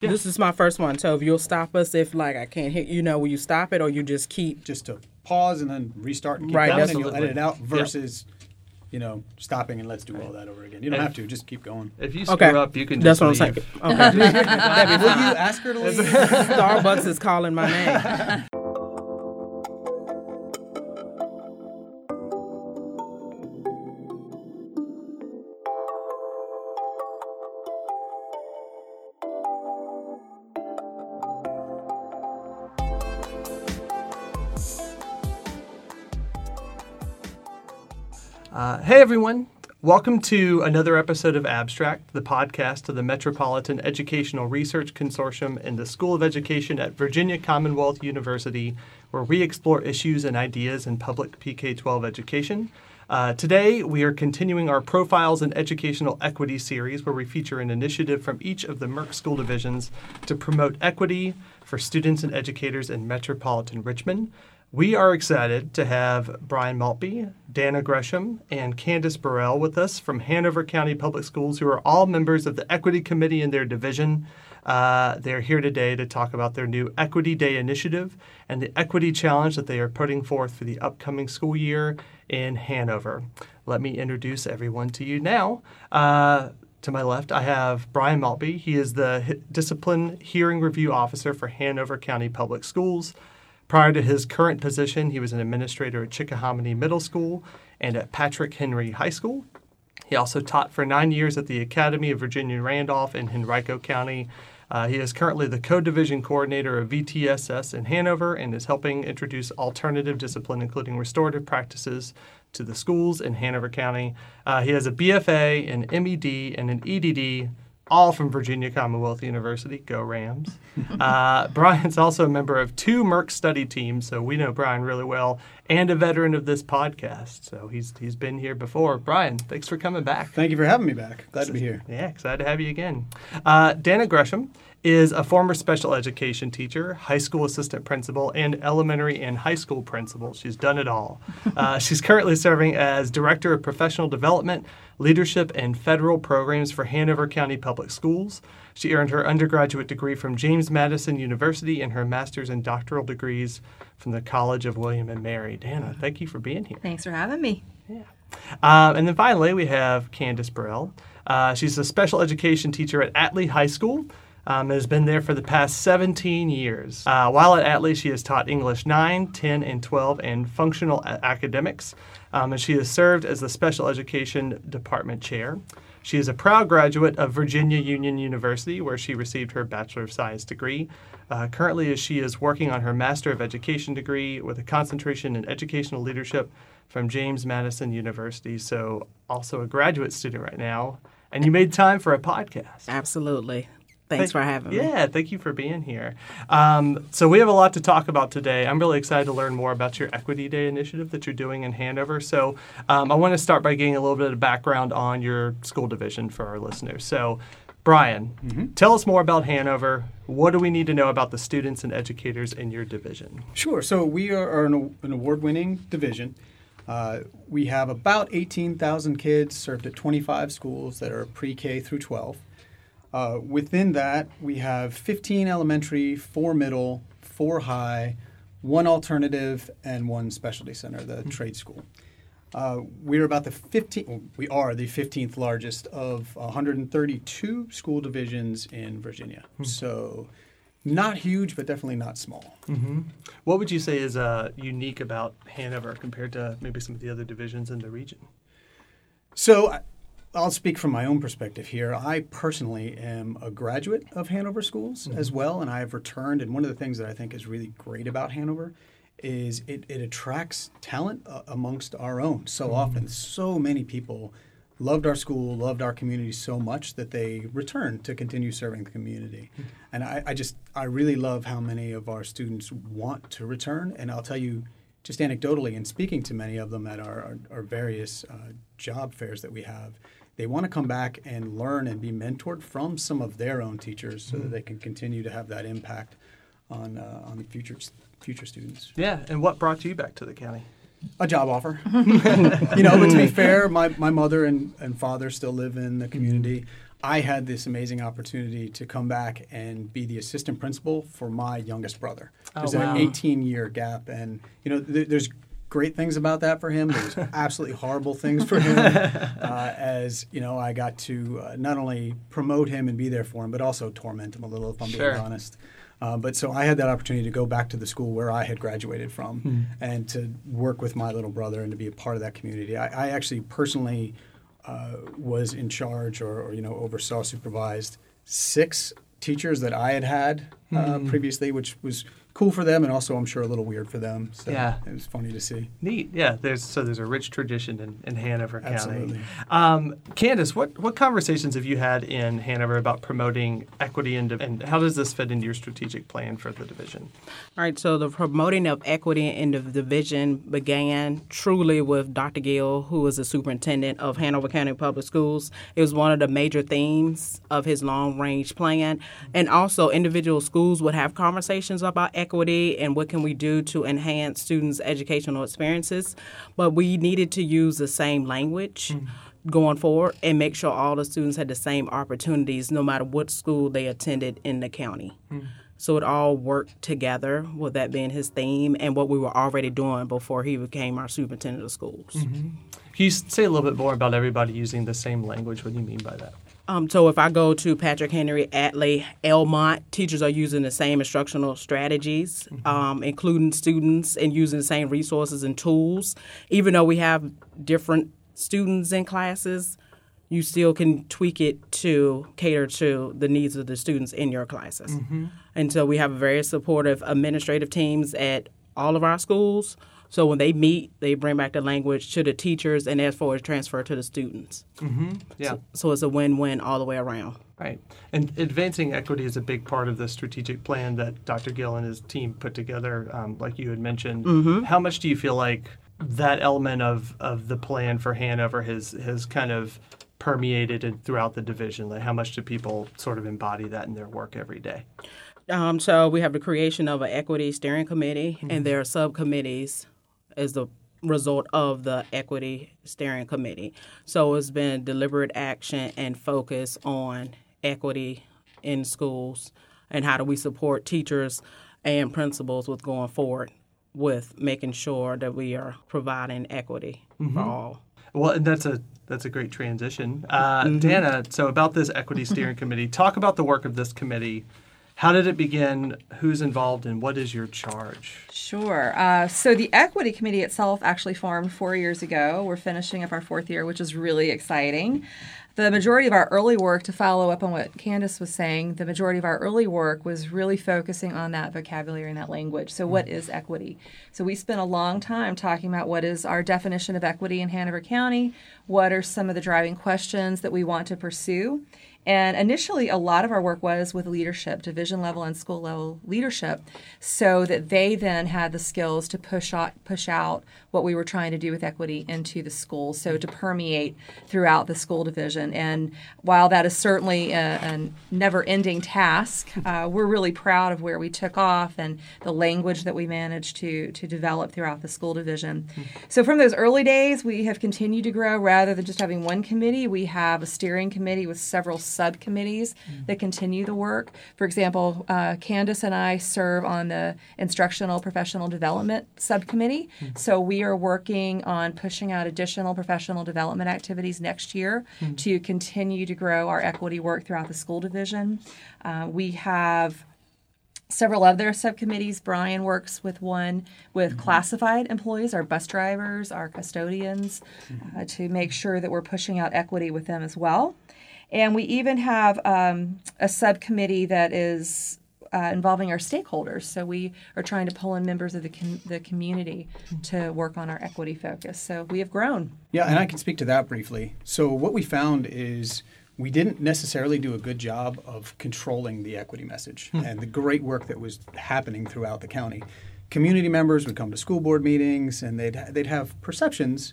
Yeah. This is my first one, so if you'll stop us if like I can't hit, you know, will you stop it or you just keep? Just to pause and then restart and keep Right, going, and absolutely. you'll edit it out Yep. versus, you know, stopping and let's do all that over again. You don't And- have to. Just keep going. If you screw Okay, up, you can. That's just what I'm saying. Okay, That'd Will you ask her to leave? Starbucks is calling my name. hey everyone, welcome to another episode of Abstract, the podcast of the Metropolitan Educational Research Consortium and the School of Education at Virginia Commonwealth University, where we explore issues and ideas in public PK 12 education. Uh, today, we are continuing our Profiles in Educational Equity series, where we feature an initiative from each of the MERC school divisions to promote equity for students and educators in metropolitan Richmond. We are excited to have Brian Maltby, Dana Gresham, and Candace Burrell with us from Hanover County Public Schools, who are all members of the Equity Committee in their division. Uh, they're here today to talk about their new Equity Day initiative and the equity challenge that they are putting forth for the upcoming school year in Hanover. Let me introduce everyone to you now. Uh, to my left, I have Brian Maltby. He is the Discipline Hearing Review Officer for Hanover County Public Schools. Prior to his current position, he was an administrator at Chickahominy Middle School and at Patrick Henry High School. He also taught for nine years at the Academy of Virginia Randolph in Henrico County. Uh, he is currently the co-division coordinator of VTSS in Hanover and is helping introduce alternative discipline, including restorative practices, to the schools in Hanover County. Uh, he has a BFA, an MED, and an EDD, all from Virginia Commonwealth University. Go Rams! Uh, Brian's also a member of two MERC study teams, so we know Brian really well, and a veteran of this podcast. So he's he's been here before. Brian, thanks for coming back. Thank you for having me back. Glad to be here. Yeah, excited to have you again. Uh, Dana Gresham is a former special education teacher, high school assistant principal, and elementary and high school principal. She's done it all. Uh, she's currently serving as director of professional development, leadership, and federal programs for Hanover County Public Schools. She earned her undergraduate degree from James Madison University and her master's and doctoral degrees from the College of William and Mary. Dana, thank you for being here. Thanks for having me. Um, and then finally, we have Candace Burrell. Uh, she's a special education teacher at Atlee High School. Um, has been there for the past 17 years. Uh, while at Atlee, she has taught English 9, 10, and 12 and functional a- academics. Um, and she has served as the special education department chair. She is a proud graduate of Virginia Union University, where she received her Bachelor of Science degree. Uh, currently, she is working on her Master of Education degree with a concentration in educational leadership from James Madison University. So, also a graduate student right now. And you made time for a podcast. Absolutely. Thanks for having me. Yeah, thank you for being here. Um, so we have a lot to talk about today. I'm really excited to learn more about your Equity Day initiative that you're doing in Hanover. So um, I want to start by getting a little bit of background on your school division for our listeners. So, Brian, tell us more about Hanover. What do we need to know about the students and educators in your division? Sure. So we are, are an, an award-winning division. Uh, we have about 18,000 kids served at 25 schools that are pre-K through 12. Uh, within that, we have 15 elementary, four middle, four high, one alternative, and one specialty center, the trade school. Uh, we're about the 15. We are the 15th largest of 132 school divisions in Virginia. So, not huge, but definitely not small. What would you say is uh, unique about Hanover compared to maybe some of the other divisions in the region? So I'll speak from my own perspective here. I personally am a graduate of Hanover schools as well, and I have returned. And one of the things that I think is really great about Hanover is it, it attracts talent uh, amongst our own so often. So many people loved our school, loved our community so much that they returned to continue serving the community. And I, I just, I really love how many of our students want to return. And I'll tell you, just anecdotally, and speaking to many of them at our, our, our various uh, job fairs that we have, they want to come back and learn and be mentored from some of their own teachers so that they can continue to have that impact on, uh, on the future, future students. Yeah, and what brought you back to the county? A job offer. you know, but to be fair, my, my mother and, and father still live in the community. I had this amazing opportunity to come back and be the assistant principal for my youngest brother. Oh, There's wow. an 18 year gap, and you know, th- there's great things about that for him. There's absolutely horrible things for him. Uh, as you know, I got to uh, not only promote him and be there for him, but also torment him a little, if I'm Sure. being honest. Uh, but so I had that opportunity to go back to the school where I had graduated from Hmm. and to work with my little brother and to be a part of that community. I, I actually personally uh, was in charge or, or, you know, oversaw, supervised six teachers that I had had uh, Hmm. previously, which was cool for them and also, I'm sure, a little weird for them. So Yeah. it was funny to see. Neat. Yeah. There's so there's a rich tradition in, in Hanover Absolutely. County. Um, Candace, what what conversations have you had in Hanover about promoting equity and and how does this fit into your strategic plan for the division? All right, so the promoting of equity in the division began truly with Dr. Gill, who was the superintendent of Hanover County Public Schools. It was one of the major themes of his long range plan. And also, individual schools would have conversations about equity and what can we do to enhance students' educational experiences. But we needed to use the same language mm-hmm. going forward and make sure all the students had the same opportunities no matter what school they attended in the county. Mm-hmm. So it all worked together with that being his theme and what we were already doing before he became our superintendent of schools. Mm-hmm. Can you say a little bit more about everybody using the same language? What do you mean by that? Um, so if I go to Patrick Henry, Atlee, Elmont, teachers are using the same instructional strategies, um, including students and using the same resources and tools. Even though we have different students in classes, you still can tweak it to cater to the needs of the students in your classes. And so we have very supportive administrative teams at all of our schools. So when they meet, they bring back the language to the teachers and therefore it's transfer to the students. Yeah. So it's a win-win all the way around. Right. And advancing equity is a big part of the strategic plan that Dr. Gill and his team put together, um, like you had mentioned. How much do you feel like that element of, of the plan for Hanover has, has kind of permeated it throughout the division? Like, how much do people sort of embody that in their work every day? Um, so we have the creation of an equity steering committee, and there are subcommittees as the result of the equity steering committee. So it's been deliberate action and focus on equity in schools and how do we support teachers and principals with going forward with making sure that we are providing equity for all. Well, and that's a that's a great transition, uh, Dana. So about this equity steering committee, talk about the work of this committee. How did it begin? Who's involved, and what is your charge? Sure. Uh, so the equity committee itself actually formed four years ago. We're finishing up our fourth year, which is really exciting. The majority of our early work, to follow up on what Candace was saying, the majority of our early work was really focusing on that vocabulary and that language. So, what is equity? So, we spent a long time talking about what is our definition of equity in Hanover County, what are some of the driving questions that we want to pursue. And initially, a lot of our work was with leadership, division level and school level leadership, so that they then had the skills to push out, push out what we were trying to do with equity into the school, so to permeate throughout the school division. And while that is certainly a, a never ending task, uh, we're really proud of where we took off and the language that we managed to, to develop throughout the school division. So, from those early days, we have continued to grow rather than just having one committee, we have a steering committee with several subcommittees that continue the work. For example, uh, Candace and I serve on the Instructional Professional Development Subcommittee. So we are working on pushing out additional professional development activities next year to continue to grow our equity work throughout the school division. Uh, we have several other subcommittees. Brian works with one with classified employees, our bus drivers, our custodians, uh, to make sure that we're pushing out equity with them as well. And we even have um, a subcommittee that is uh, involving our stakeholders. So we are trying to pull in members of the, com- the community to work on our equity focus. So we have grown. Yeah, and I can speak to that briefly. So what we found is we didn't necessarily do a good job of controlling the equity message and the great work that was happening throughout the county. Community members would come to school board meetings and they'd they'd have perceptions,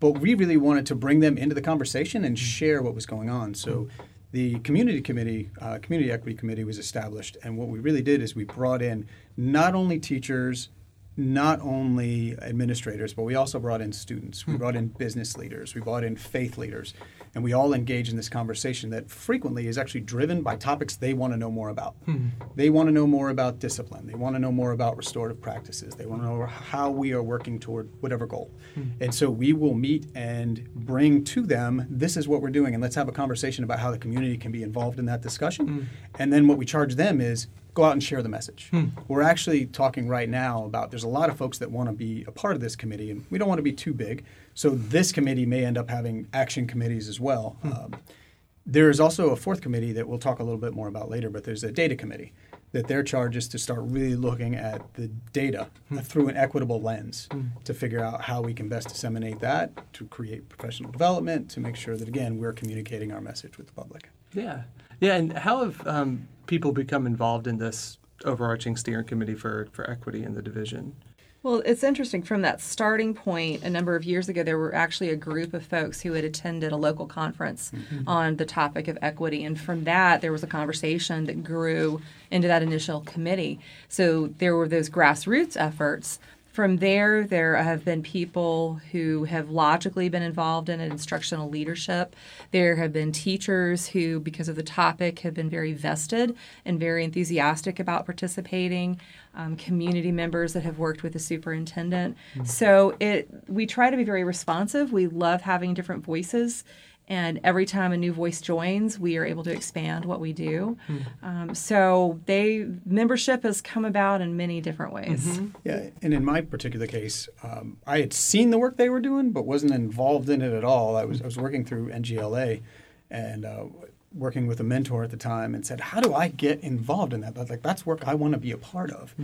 but we really wanted to bring them into the conversation and share what was going on. So the community committee, uh, community equity committee, was established, and what we really did is we brought in not only teachers, not only administrators, but we also brought in students. We brought in business leaders. We brought in faith leaders. And we all engage in this conversation that frequently is actually driven by topics they want to know more about. Hmm. They want to know more about discipline. They want to know more about restorative practices. They want to know how we are working toward whatever goal. Hmm. And so we will meet and bring to them this is what we're doing, and let's have a conversation about how the community can be involved in that discussion. Hmm. And then what we charge them is go out and share the message. We're actually talking right now about there's a lot of folks that want to be a part of this committee, and we don't want to be too big. So this committee may end up having action committees as well. Um, there is also a fourth committee that we'll talk a little bit more about later, but there's a data committee that their charge is to start really looking at the data through an equitable lens to figure out how we can best disseminate that, to create professional development, to make sure that, again, we're communicating our message with the public. Yeah, yeah. And how have um, people become involved in this overarching steering committee for for equity in the division? Well, it's interesting. From that starting point, a number of years ago, there were actually a group of folks who had attended a local conference mm-hmm. on the topic of equity. And from that, there was a conversation that grew into that initial committee. So there were those grassroots efforts. From there, there have been people who have logically been involved in instructional leadership. There have been teachers who, because of the topic, have been very vested and very enthusiastic about participating. Um, community members that have worked with the superintendent. So it we try to be very responsive. We love having different voices. And every time a new voice joins, we are able to expand what we do. Um, so they membership has come about in many different ways. Yeah, and in my particular case, um, I had seen the work they were doing, but wasn't involved in it at all. I was, I was working through NGLA and uh, working with a mentor at the time and said, How do I get involved in that? That's like, that's work I want to be a part of.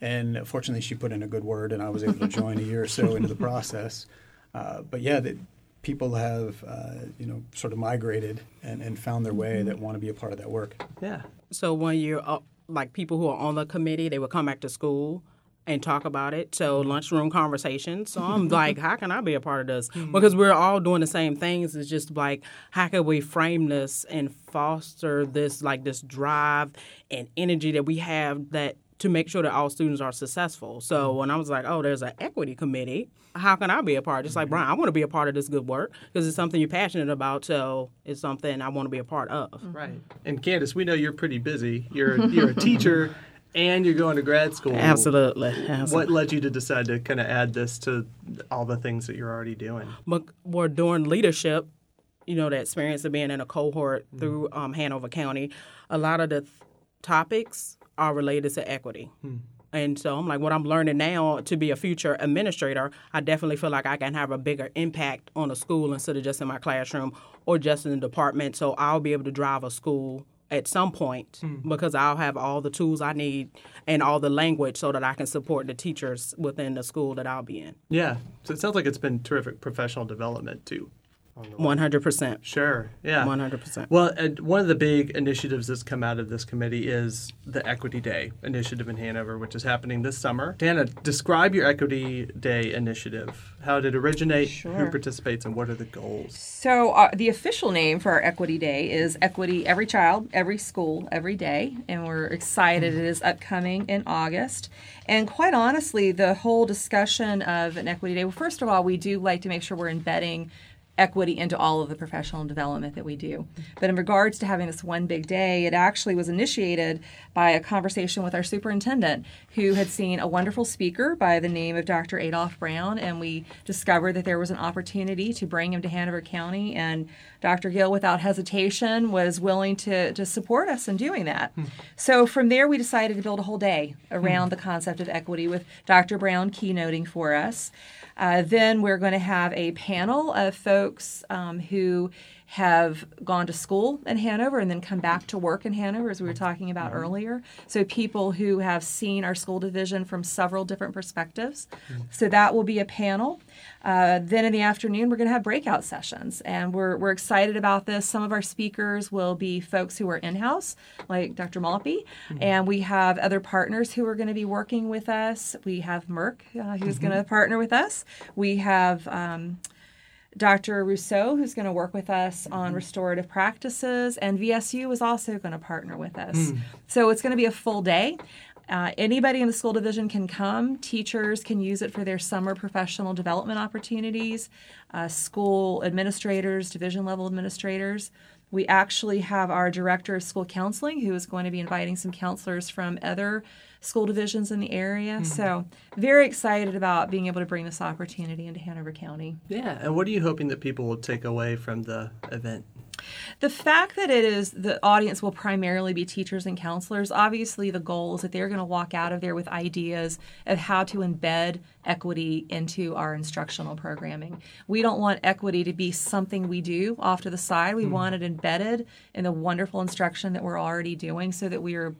And fortunately, she put in a good word, and I was able to join a year or so into the process. Uh, but yeah, that people have, uh, you know, sort of migrated and, and found their way mm-hmm. that want to be a part of that work. Yeah. So when you're up, uh, like people who are on the committee, they would come back to school and talk about it. So mm-hmm. lunchroom conversations. So I'm like, how can I be a part of this? Mm-hmm. Because we're all doing the same things. It's just like, how can we frame this and foster this like this drive and energy that we have that to make sure that all students are successful. So when I was like, oh, there's an equity committee, how can I be a part? Just like mm-hmm. Brian, I want to be a part of this good work because it's something you're passionate about. So it's something I want to be a part of. Mm-hmm. Right. And Candace, we know you're pretty busy. You're you're a teacher and you're going to grad school. Absolutely. Absolutely. What led you to decide to kind of add this to all the things that you're already doing? But we're doing leadership, you know, the experience of being in a cohort mm-hmm. through um, Hanover County. A lot of the th- topics are related to equity. Hmm. And so I'm like, what I'm learning now to be a future administrator, I definitely feel like I can have a bigger impact on a school instead of just in my classroom or just in the department. So I'll be able to drive a school at some point hmm. because I'll have all the tools I need and all the language so that I can support the teachers within the school that I'll be in. Yeah. So it sounds like it's been terrific professional development too. 100%. Sure. Yeah. 100%. Well, and one of the big initiatives that's come out of this committee is the Equity Day initiative in Hanover, which is happening this summer. Dana, describe your Equity Day initiative. How did it originate? Who participates, and what are the goals? So uh, the official name for our Equity Day is Equity Every Child, Every School, Every Day, and we're excited it is upcoming in August. And quite honestly, the whole discussion of an Equity Day. Well, first of all, we do like to make sure we're embedding equity into all of the professional development that we do. But in regards to having this one big day, it actually was initiated by a conversation with our superintendent who had seen a wonderful speaker by the name of Dr. Adolph Brown, and we discovered that there was an opportunity to bring him to Hanover County. And Dr. Gill, without hesitation, was willing to, to support us in doing that. Hmm. So from there, we decided to build a whole day around hmm. the concept of equity with Dr. Brown keynoting for us. Uh, then we're going to have a panel of folks um, who have gone to school in Hanover and then come back to work in Hanover, as we were talking about earlier. So people who have seen our school division from several different perspectives. So that will be a panel. Uh, then in the afternoon, we're going to have breakout sessions, and we're, we're excited about this. Some of our speakers will be folks who are in house, like Dr. Maltby, and we have other partners who are going to be working with us. We have MERC, uh, who's going to partner with us. We have um, Dr. Rousseau, who's going to work with us on restorative practices, and VSU is also going to partner with us. So it's going to be a full day. Uh, anybody in the school division can come. Teachers can use it for their summer professional development opportunities. Uh, school administrators, division level administrators. We actually have our director of school counseling who is going to be inviting some counselors from other school divisions in the area. Mm-hmm. So, very excited about being able to bring this opportunity into Hanover County. Yeah, and what are you hoping that people will take away from the event? The fact that it is the audience will primarily be teachers and counselors, obviously the goal is that they're going to walk out of there with ideas of how to embed equity into our instructional programming. We don't want equity to be something we do off to the side. We mm. want it embedded in the wonderful instruction that we're already doing so that we are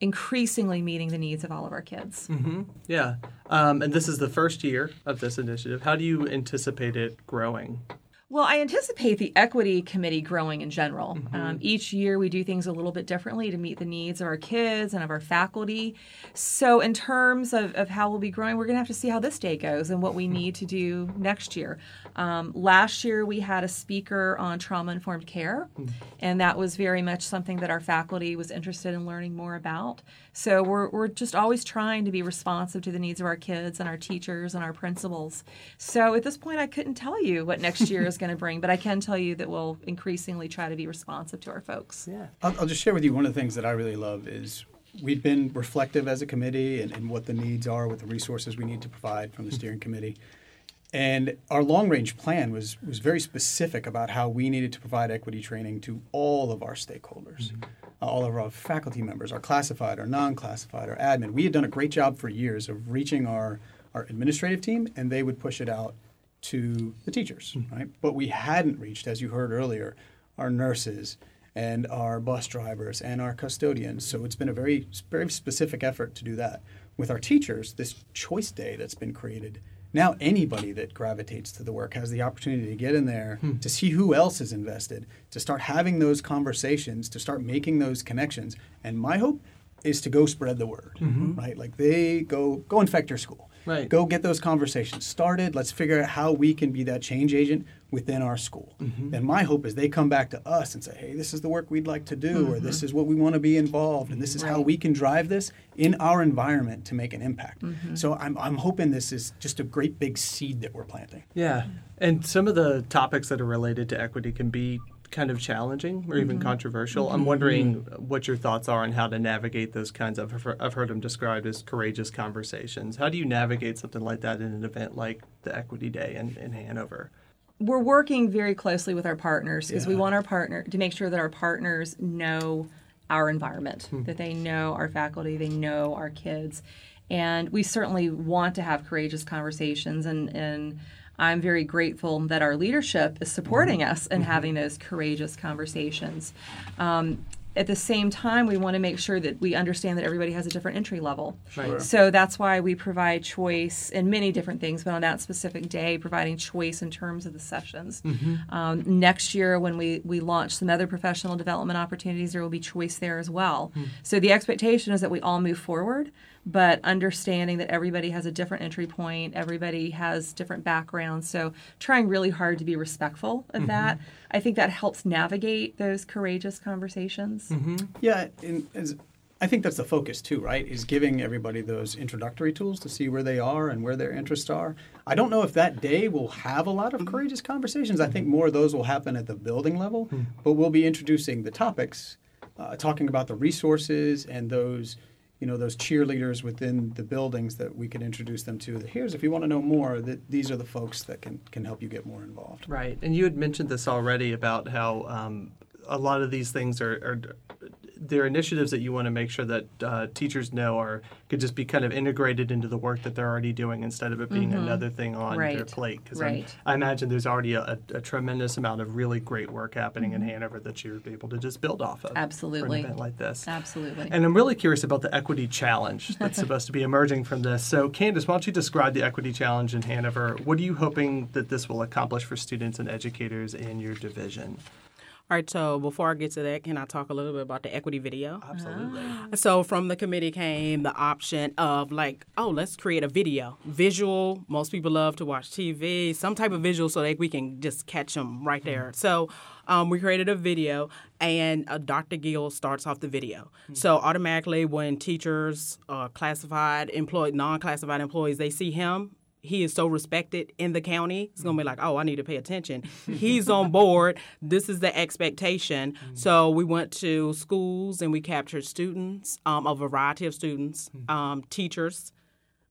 increasingly meeting the needs of all of our kids. Mm-hmm. Yeah. Um, and this is the first year of this initiative. How do you anticipate it growing? Well, I anticipate the equity committee growing in general. Mm-hmm. Um, each year we do things a little bit differently to meet the needs of our kids and of our faculty. So, in terms of, of how we'll be growing, we're going to have to see how this day goes and what we need to do next year. Um, last year we had a speaker on trauma informed care, mm-hmm. and that was very much something that our faculty was interested in learning more about. So we're, we're just always trying to be responsive to the needs of our kids and our teachers and our principals. So at this point, I couldn't tell you what next year is going to bring, but I can tell you that we'll increasingly try to be responsive to our folks. Yeah. I'll, I'll just share with you one of the things that I really love is we've been reflective as a committee and, and, what the needs are, what the resources we need to provide from the steering committee. And our long range plan was, was very specific about how we needed to provide equity training to all of our stakeholders. Mm-hmm all of our faculty members, our classified, our non-classified, our admin. We had done a great job for years of reaching our, our administrative team, and they would push it out to the teachers, mm-hmm. right? But we hadn't reached, as you heard earlier, our nurses and our bus drivers and our custodians. So it's been a very, very specific effort to do that. With our teachers, this choice day that's been created – now anybody that gravitates to the work has the opportunity to get in there hmm. to see who else is invested to start having those conversations to start making those connections and my hope is to go spread the word mm-hmm. right like they go go infect your school right go get those conversations started let's figure out how we can be that change agent within our school. Mm-hmm. And my hope is they come back to us and say, hey, this is the work we'd like to do, mm-hmm. or this is what we want to be involved, and this is right. how we can drive this in our environment to make an impact. Mm-hmm. So I'm, I'm hoping this is just a great big seed that we're planting. Yeah. And some of the topics that are related to equity can be kind of challenging or even mm-hmm. controversial. I'm mm-hmm. wondering what your thoughts are on how to navigate those kinds of, I've heard them described as courageous conversations. How do you navigate something like that in an event like the Equity Day in, in Hanover? we're working very closely with our partners because yeah. we want our partner to make sure that our partners know our environment, hmm. that they know our faculty, they know our kids. And we certainly want to have courageous conversations and, and I'm very grateful that our leadership is supporting mm-hmm. us in mm-hmm. having those courageous conversations. Um, at the same time, we want to make sure that we understand that everybody has a different entry level. Sure. So that's why we provide choice in many different things, but on that specific day, providing choice in terms of the sessions. Mm-hmm. Um, next year, when we, we launch some other professional development opportunities, there will be choice there as well. Mm-hmm. So the expectation is that we all move forward but understanding that everybody has a different entry point, everybody has different backgrounds. So trying really hard to be respectful of mm-hmm. that. I think that helps navigate those courageous conversations. Mm-hmm. Yeah, and as, I think that's the focus too, right? Is giving everybody those introductory tools to see where they are and where their interests are. I don't know if that day will have a lot of mm-hmm. courageous conversations. I think more of those will happen at the building level, mm-hmm. but we'll be introducing the topics, uh, talking about the resources and those you know those cheerleaders within the buildings that we can introduce them to. Here's if you want to know more, that these are the folks that can can help you get more involved. Right, and you had mentioned this already about how um, a lot of these things are, are there are initiatives that you want to make sure that uh, teachers know are could just be kind of integrated into the work that they're already doing instead of it being mm-hmm. another thing on right. their plate. Because right. I imagine there's already a, a, tremendous amount of really great work happening mm-hmm. in Hanover that you're able to just build off of. Absolutely. An event like this. Absolutely. And I'm really curious about the equity challenge that's supposed to be emerging from this. So, Candace, why don't you describe the equity challenge in Hanover? What are you hoping that this will accomplish for students and educators in your division? All right, so before I get to that, can I talk a little bit about the equity video? Absolutely. So from the committee came the option of like, oh, let's create a video, visual. Most people love to watch TV, some type of visual, so that we can just catch them right there. So um, we created a video, and uh, Dr. Gill starts off the video. So automatically, when teachers, uh, classified employed, non-classified employees, they see him. He is so respected in the county. It's gonna be like, oh, I need to pay attention. He's on board. This is the expectation. So we went to schools and we captured students, um, a variety of students, um, teachers,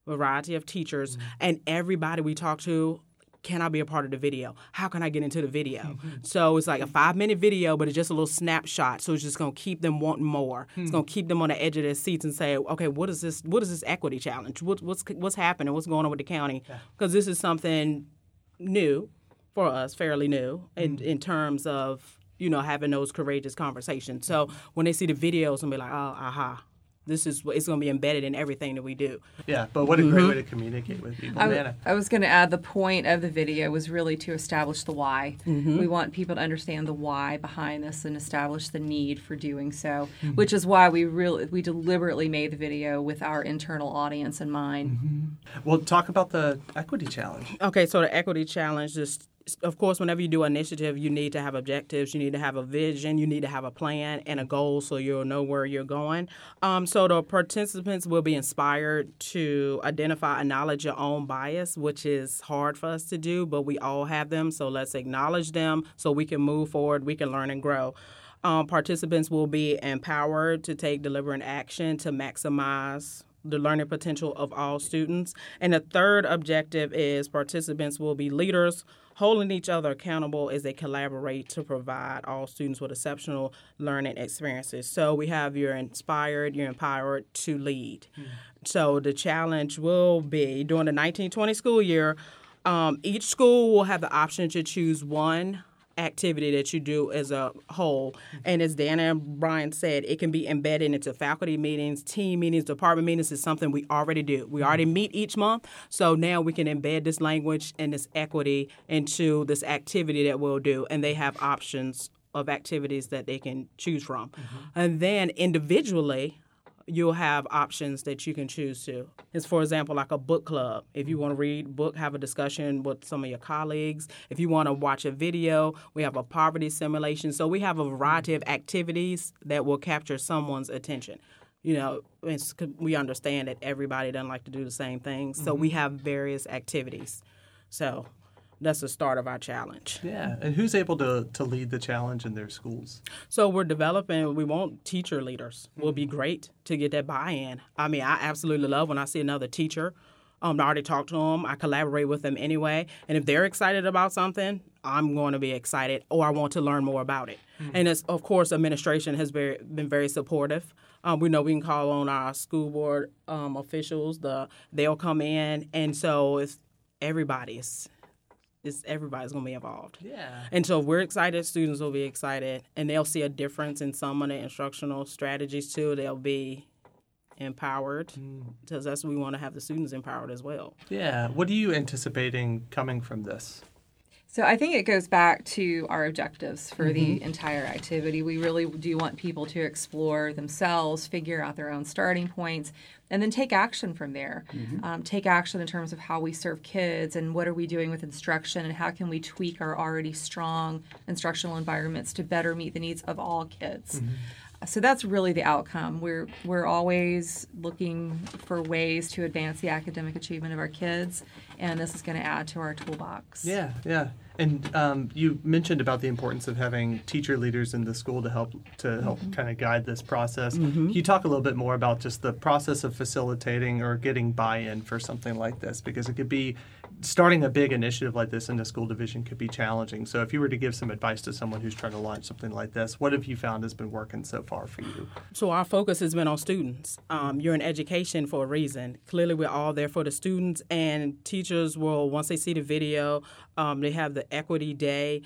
variety of teachers, and everybody we talked to. Can I be a part of the video? How can I get into the video? So it's like a five minute video, but it's just a little snapshot. So it's just gonna keep them wanting more. It's gonna keep them on the edge of their seats and say, okay, what is this? What is this equity challenge? What, what's what's happening? What's going on with the county? Because this is something new for us, fairly new in mm. in terms of you know having those courageous conversations. So when they see the videos and be like, oh, aha, this is it's going to be embedded in everything that we do. Yeah, but what a great mm-hmm. way to communicate with people. I, w- Man, I was going to add the point of the video was really to establish the why. Mm-hmm. We want people to understand the why behind this and establish the need for doing so, mm-hmm. which is why we really we deliberately made the video with our internal audience in mind. well, talk about the equity challenge. Okay, so the equity challenge just of course whenever you do an initiative you need to have objectives you need to have a vision you need to have a plan and a goal so you'll know where you're going. Um, so the participants will be inspired to identify and acknowledge your own bias which is hard for us to do but we all have them. So let's acknowledge them so we can move forward we can learn and grow. Um, participants will be empowered to take deliberate action to maximize the learning potential of all students. And the third objective is participants will be leaders holding each other accountable as they collaborate to provide all students with exceptional learning experiences. So we have you're inspired, you're empowered to lead. So the challenge will be during the 1920 school year, um, each school will have the option to choose one activity that you do as a whole. And as Dana and Brian said, it can be embedded into faculty meetings, team meetings, department meetings. Is something we already do. We mm-hmm. already meet each month, so now we can embed this language and this equity into this activity that we'll do. And they have options of activities that they can choose from. Mm-hmm. And then individually, you'll have options that you can choose to. It's for example like a book club. If you want to read book, have a discussion with some of your colleagues. If you want to watch a video, we have a poverty simulation. So we have a variety of activities that will capture someone's attention. You know, it's, we understand that everybody doesn't like to do the same thing, So we mm-hmm. have various activities. So that's the start of our challenge. Yeah, and who's able to, to lead the challenge in their schools? So we're developing. We want teacher leaders. Will be great to get that buy-in. I mean, I absolutely love when I see another teacher. Um, I already talked to them. I collaborate with them anyway, and if they're excited about something, I'm going to be excited, or I want to learn more about it. And it's, of course, administration has very, been very supportive. Um, we know we can call on our school board um, officials. The they'll come in, and so it's everybody's. It's everybody's to be involved. Yeah. And so we're excited, students will be excited, and they'll see a difference in some of the instructional strategies too. They'll be empowered mm. because that's what we want to have the students empowered as well. Yeah. What are you anticipating coming from this? So I think it goes back to our objectives for the mm-hmm. entire activity. We really do want people to explore themselves, figure out their own starting points, and then take action from there. Mm-hmm. Um, take action in terms of how we serve kids and what are we doing with instruction and how can we tweak our already strong instructional environments to better meet the needs of all kids. Mm-hmm. So that's really the outcome. We're we're always looking for ways to advance the academic achievement of our kids, and this is going to add to our toolbox. Yeah, yeah. And um, you mentioned about the importance of having teacher leaders in the school to help to help kind of guide this process. Can you talk a little bit more about just the process of facilitating or getting buy-in for something like this? Because it could be starting a big initiative like this in a school division could be challenging. So if you were to give some advice to someone who's trying to launch something like this, what have you found has been working so far for you? So our focus has been on students. Um, you're in education for a reason. Clearly, we're all there for the students, and teachers will once they see the video, um, they have the equity day.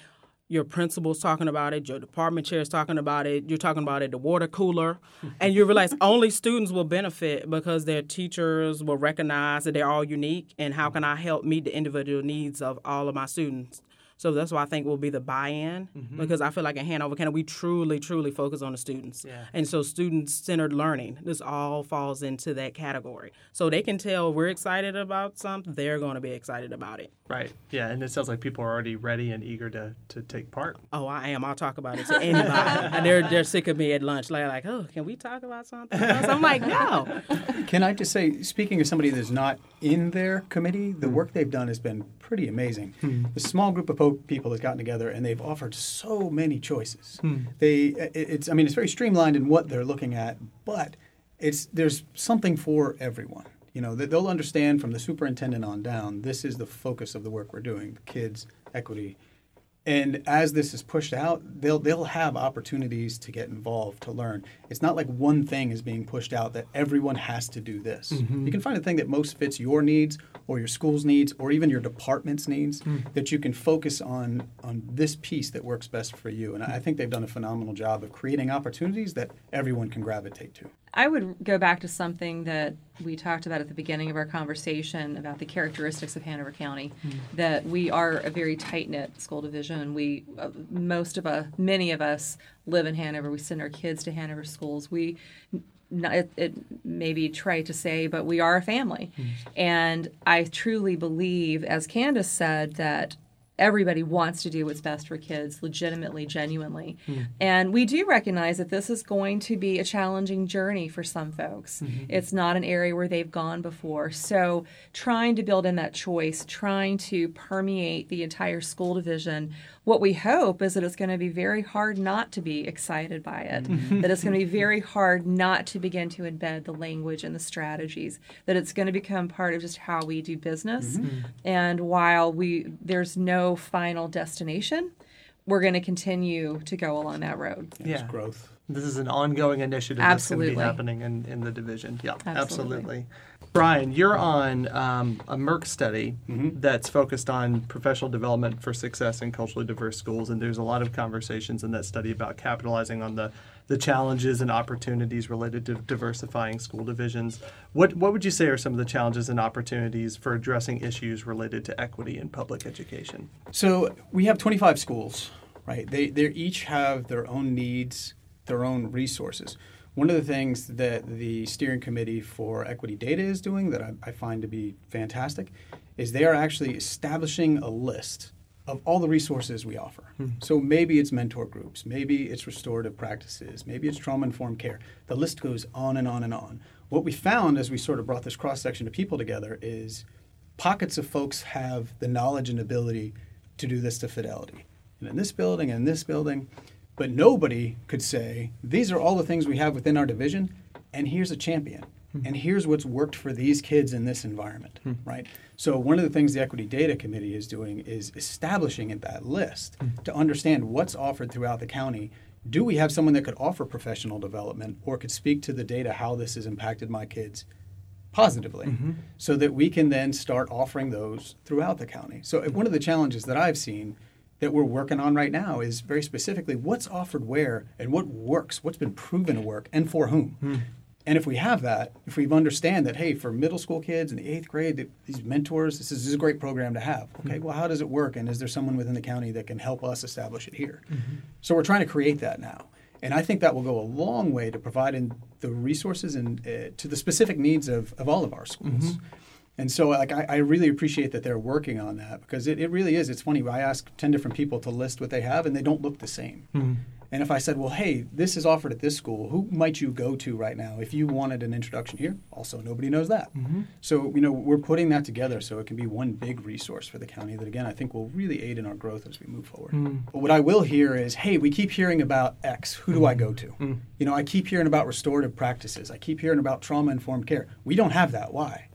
Your principal's talking about it. Your department chair is talking about it. You're talking about it. The water cooler, and you realize only students will benefit because their teachers will recognize that they're all unique. And how mm-hmm. can I help meet the individual needs of all of my students? So that's why I think will be the buy-in mm-hmm. because I feel like in Hanover County we truly, truly focus on the students, Yeah. and so student-centered learning. This all falls into that category. So they can tell we're excited about something; they're going to be excited about it. Right. Yeah, and it sounds like people are already ready and eager to, to take part. Oh, I am. I'll talk about it to anybody. and they're they're sick of me at lunch. Like, like, oh, can we talk about something else? I'm like, no. Can I just say, speaking of somebody that's not in their committee, the hmm. work they've done has been pretty amazing. Hmm. A small group of people has gotten together and they've offered so many choices. Hmm. They, it's, I mean, it's very streamlined in what they're looking at, but it's there's something for everyone. You know, they'll understand from the superintendent on down. This is the focus of the work we're doing: kids, equity, and as this is pushed out, they'll they'll have opportunities to get involved to learn. It's not like one thing is being pushed out that everyone has to do this. Mm-hmm. You can find a thing that most fits your needs or your school's needs or even your department's needs mm. that you can focus on on this piece that works best for you. And I think they've done a phenomenal job of creating opportunities that everyone can gravitate to. I would go back to something that we talked about at the beginning of our conversation about the characteristics of Hanover County. Hmm. That we are a very tight knit school division. We, uh, most of us, many of us, live in Hanover. We send our kids to Hanover schools. We, not, it, it may be trite to say, but we are a family. Hmm. And I truly believe, as Candace said, that everybody wants to do what's best for kids legitimately genuinely. Hmm. And we do recognize that this is going to be a challenging journey for some folks. Mm-hmm. Mm-hmm. It's not an area where they've gone before. So trying to build in that choice trying to permeate the entire school division what we hope is that it's going to be very hard not to be excited by it mm-hmm. that it's going to be very hard not to begin to embed the language and the strategies that it's going to become part of just how we do business mm-hmm. and while we there's no final destination we're going to continue to go along that road There's Yeah. growth. This is an ongoing initiative that's going to be Absolutely. happening in, in the division. Yeah, absolutely. Absolutely. Brian, you're on um, a MERC study Mm-hmm. that's focused on professional development for success in culturally diverse schools, and there's a lot of conversations in that study about capitalizing on the, the challenges and opportunities related to diversifying school divisions. What what would you say are some of the challenges and opportunities for addressing issues related to equity in public education? So we have 25 schools, right? They they each have their own needs, their own resources. One of the things that the steering committee for equity data is doing that I, I find to be fantastic is they are actually establishing a list of all the resources we offer. Hmm. So maybe it's mentor groups, maybe it's restorative practices, maybe it's trauma informed care. The list goes on and on and on. What we found as we sort of brought this cross section of people together is pockets of folks have the knowledge and ability to do this to fidelity. And in this building and this building, but nobody could say, these are all the things we have within our division, and here's a champion. Hmm. And here's what's worked for these kids in this environment, hmm. right? So one of the things the Equity Data Committee is doing is establishing in that list hmm. to understand what's offered throughout the county. Do we have someone that could offer professional development or could speak to the data how this has impacted my kids positively mm-hmm. so that we can then start offering those throughout the county. So uh, one of the challenges that I've seen that we're working on right now is very specifically what's offered where and what works, what's been proven to work and for whom. Hmm. And if we have that, if we understand that, hey, for middle school kids in the eighth grade, these mentors, this is, this is a great program to have. Okay, hmm. well, how does it work? And is there someone within the county that can help us establish it here? Hmm. So we're trying to create that now. And I think that will go a long way to providing the resources and uh, to the specific needs of, of all of our schools. Mm-hmm. And so, like, I, I really appreciate that they're working on that because it, it really is. It's funny. I ask 10 different people to list what they have, and they don't look the same. Hmm. And if I said, well, hey, this is offered at this school, who might you go to right now if you wanted an introduction here? Also, nobody knows that. Mm-hmm. So, you know, we're putting that together so it can be one big resource for the county that, again, I think will really aid in our growth as we move forward. Hmm. But what I will hear is, hey, we keep hearing about X. Who do I mm-hmm. go to? Hmm. You know, I keep hearing about restorative practices. I keep hearing about trauma informed care. We don't have that. Why?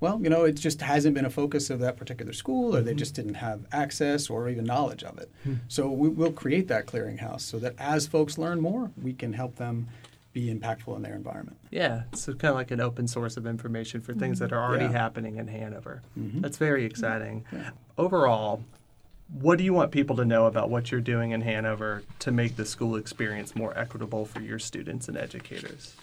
Well, you know, it just hasn't been a focus of that particular school, or they just didn't have access or even knowledge of it. Hmm. So we, we'll create that clearinghouse so that as folks learn more, we can help them be impactful in their environment. Yeah, so kind of like an open source of information for things that are already Yeah. happening in Hanover. Mm-hmm. That's very exciting. Overall, what do you want people to know about what you're doing in Hanover to make the school experience more equitable for your students and educators?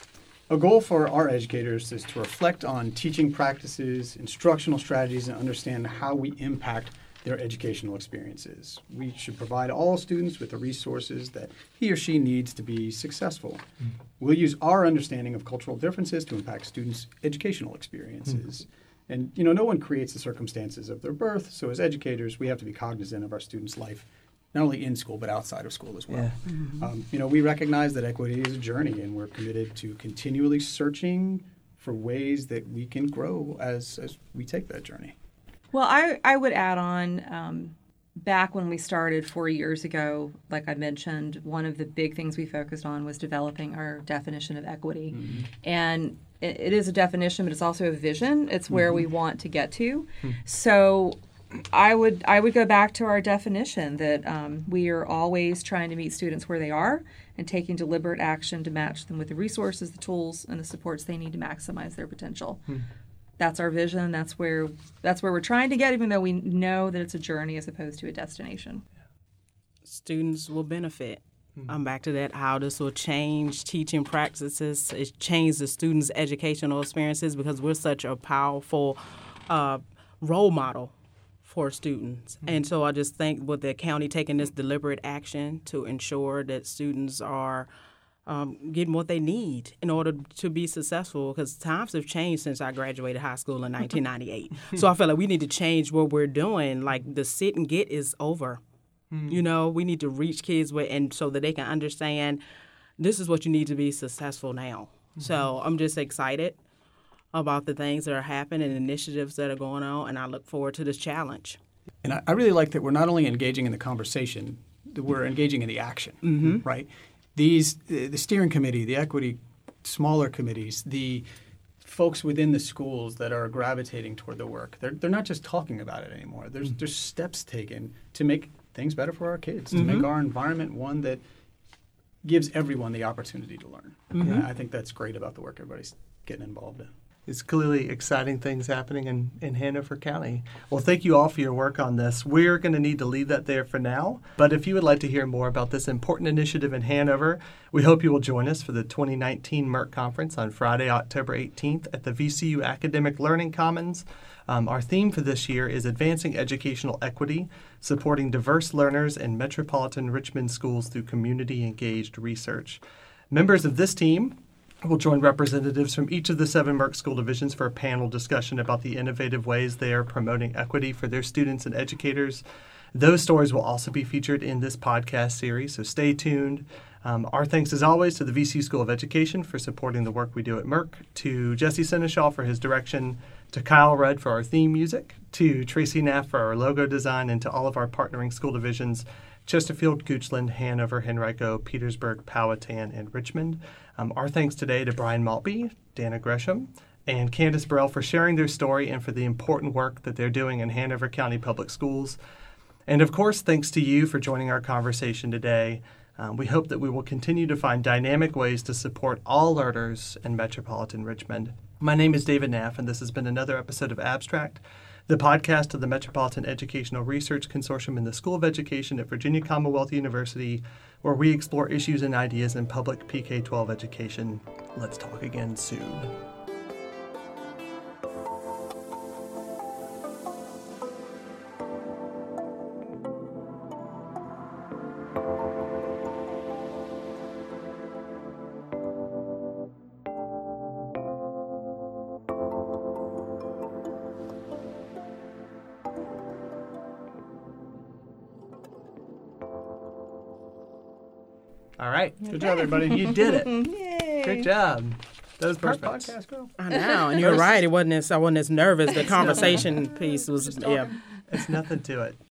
A goal for our educators is to reflect on teaching practices, instructional strategies, and understand how we impact their educational experiences. We should provide all students with the resources that he or she needs to be successful. Mm. We'll use our understanding of cultural differences to impact students' educational experiences. Mm. And you know, no one creates the circumstances of their birth, so as educators, we have to be cognizant of our students' life, not only in school but outside of school as well. Um, you know, we recognize that equity is a journey, and we're committed to continually searching for ways that we can grow as as we take that journey. Well, I, I would add on um, back when we started four years ago, like I mentioned, one of the big things we focused on was developing our definition of equity. And it, it is a definition, but it's also a vision. It's where we want to get to. So I would I would go back to our definition that um, we are always trying to meet students where they are and taking deliberate action to match them with the resources, the tools, and the supports they need to maximize their potential. That's our vision. That's where that's where we're trying to get, even though we know that it's a journey as opposed to a destination. students will benefit. I'm back to that how this will change teaching practices, it change the students' educational experiences because we're such a powerful uh, role model for students. And mm-hmm. so I just think with the county taking this deliberate action to ensure that students are um, getting what they need in order to be successful because times have changed since I graduated high school in 1998. so I feel like we need to change what we're doing. Like the sit and get is over. Mm-hmm. You know, we need to reach kids with, and so that they can understand this is what you need to be successful now. So mm-hmm. I'm just excited about the things that are happening and initiatives that are going on, and I look forward to this challenge. And I, I really like that we're not only engaging in the conversation, that we're engaging in the action, mm-hmm. right? These, the the steering committee, the equity smaller committees, the folks within the schools that are gravitating toward the work, they're, they're not just talking about it anymore. There's, mm-hmm. there's steps taken to make things better for our kids, to make mm-hmm. our environment one that gives everyone the opportunity to learn. And I think that's great about the work everybody's getting involved in. It's clearly exciting things happening in, in Hanover County. Well, thank you all for your work on this. We're going to need to leave that there for now. But if you would like to hear more about this important initiative in Hanover, we hope you will join us for the 2019 MERC Conference on Friday, October 18th at the VCU Academic Learning Commons. Um, our theme for this year is Advancing Educational Equity, supporting diverse learners in metropolitan Richmond schools through community engaged research. Members of this team We'll join representatives from each of the seven MERC school divisions for a panel discussion about the innovative ways they are promoting equity for their students and educators. Those stories will also be featured in this podcast series, so stay tuned. Um, our thanks, as always, to the VC School of Education for supporting the work we do at MERC, to Jesse Senechal for his direction, to Kyle Rudd for our theme music, to Tracy Knapp for our logo design, and to all of our partnering school divisions Chesterfield, Goochland, Hanover, Henrico, Petersburg, Powhatan, and Richmond. Um, our thanks today to Brian Maltby, Dana Gresham, and Candace Burrell for sharing their story and for the important work that they're doing in Hanover County Public Schools. And of course, thanks to you for joining our conversation today. Um, we hope that we will continue to find dynamic ways to support all learners in metropolitan Richmond. My name is David Naff, and this has been another episode of Abstract the podcast of the Metropolitan Educational Research Consortium in the School of Education at Virginia Commonwealth University, where we explore issues and ideas in public PK 12 education. Let's talk again soon. Everybody. You did it. Yay. Good job. That was perfect. podcast, girl. I know, and you're right. It wasn't as I wasn't as nervous. The conversation piece was yeah. It's nothing to it.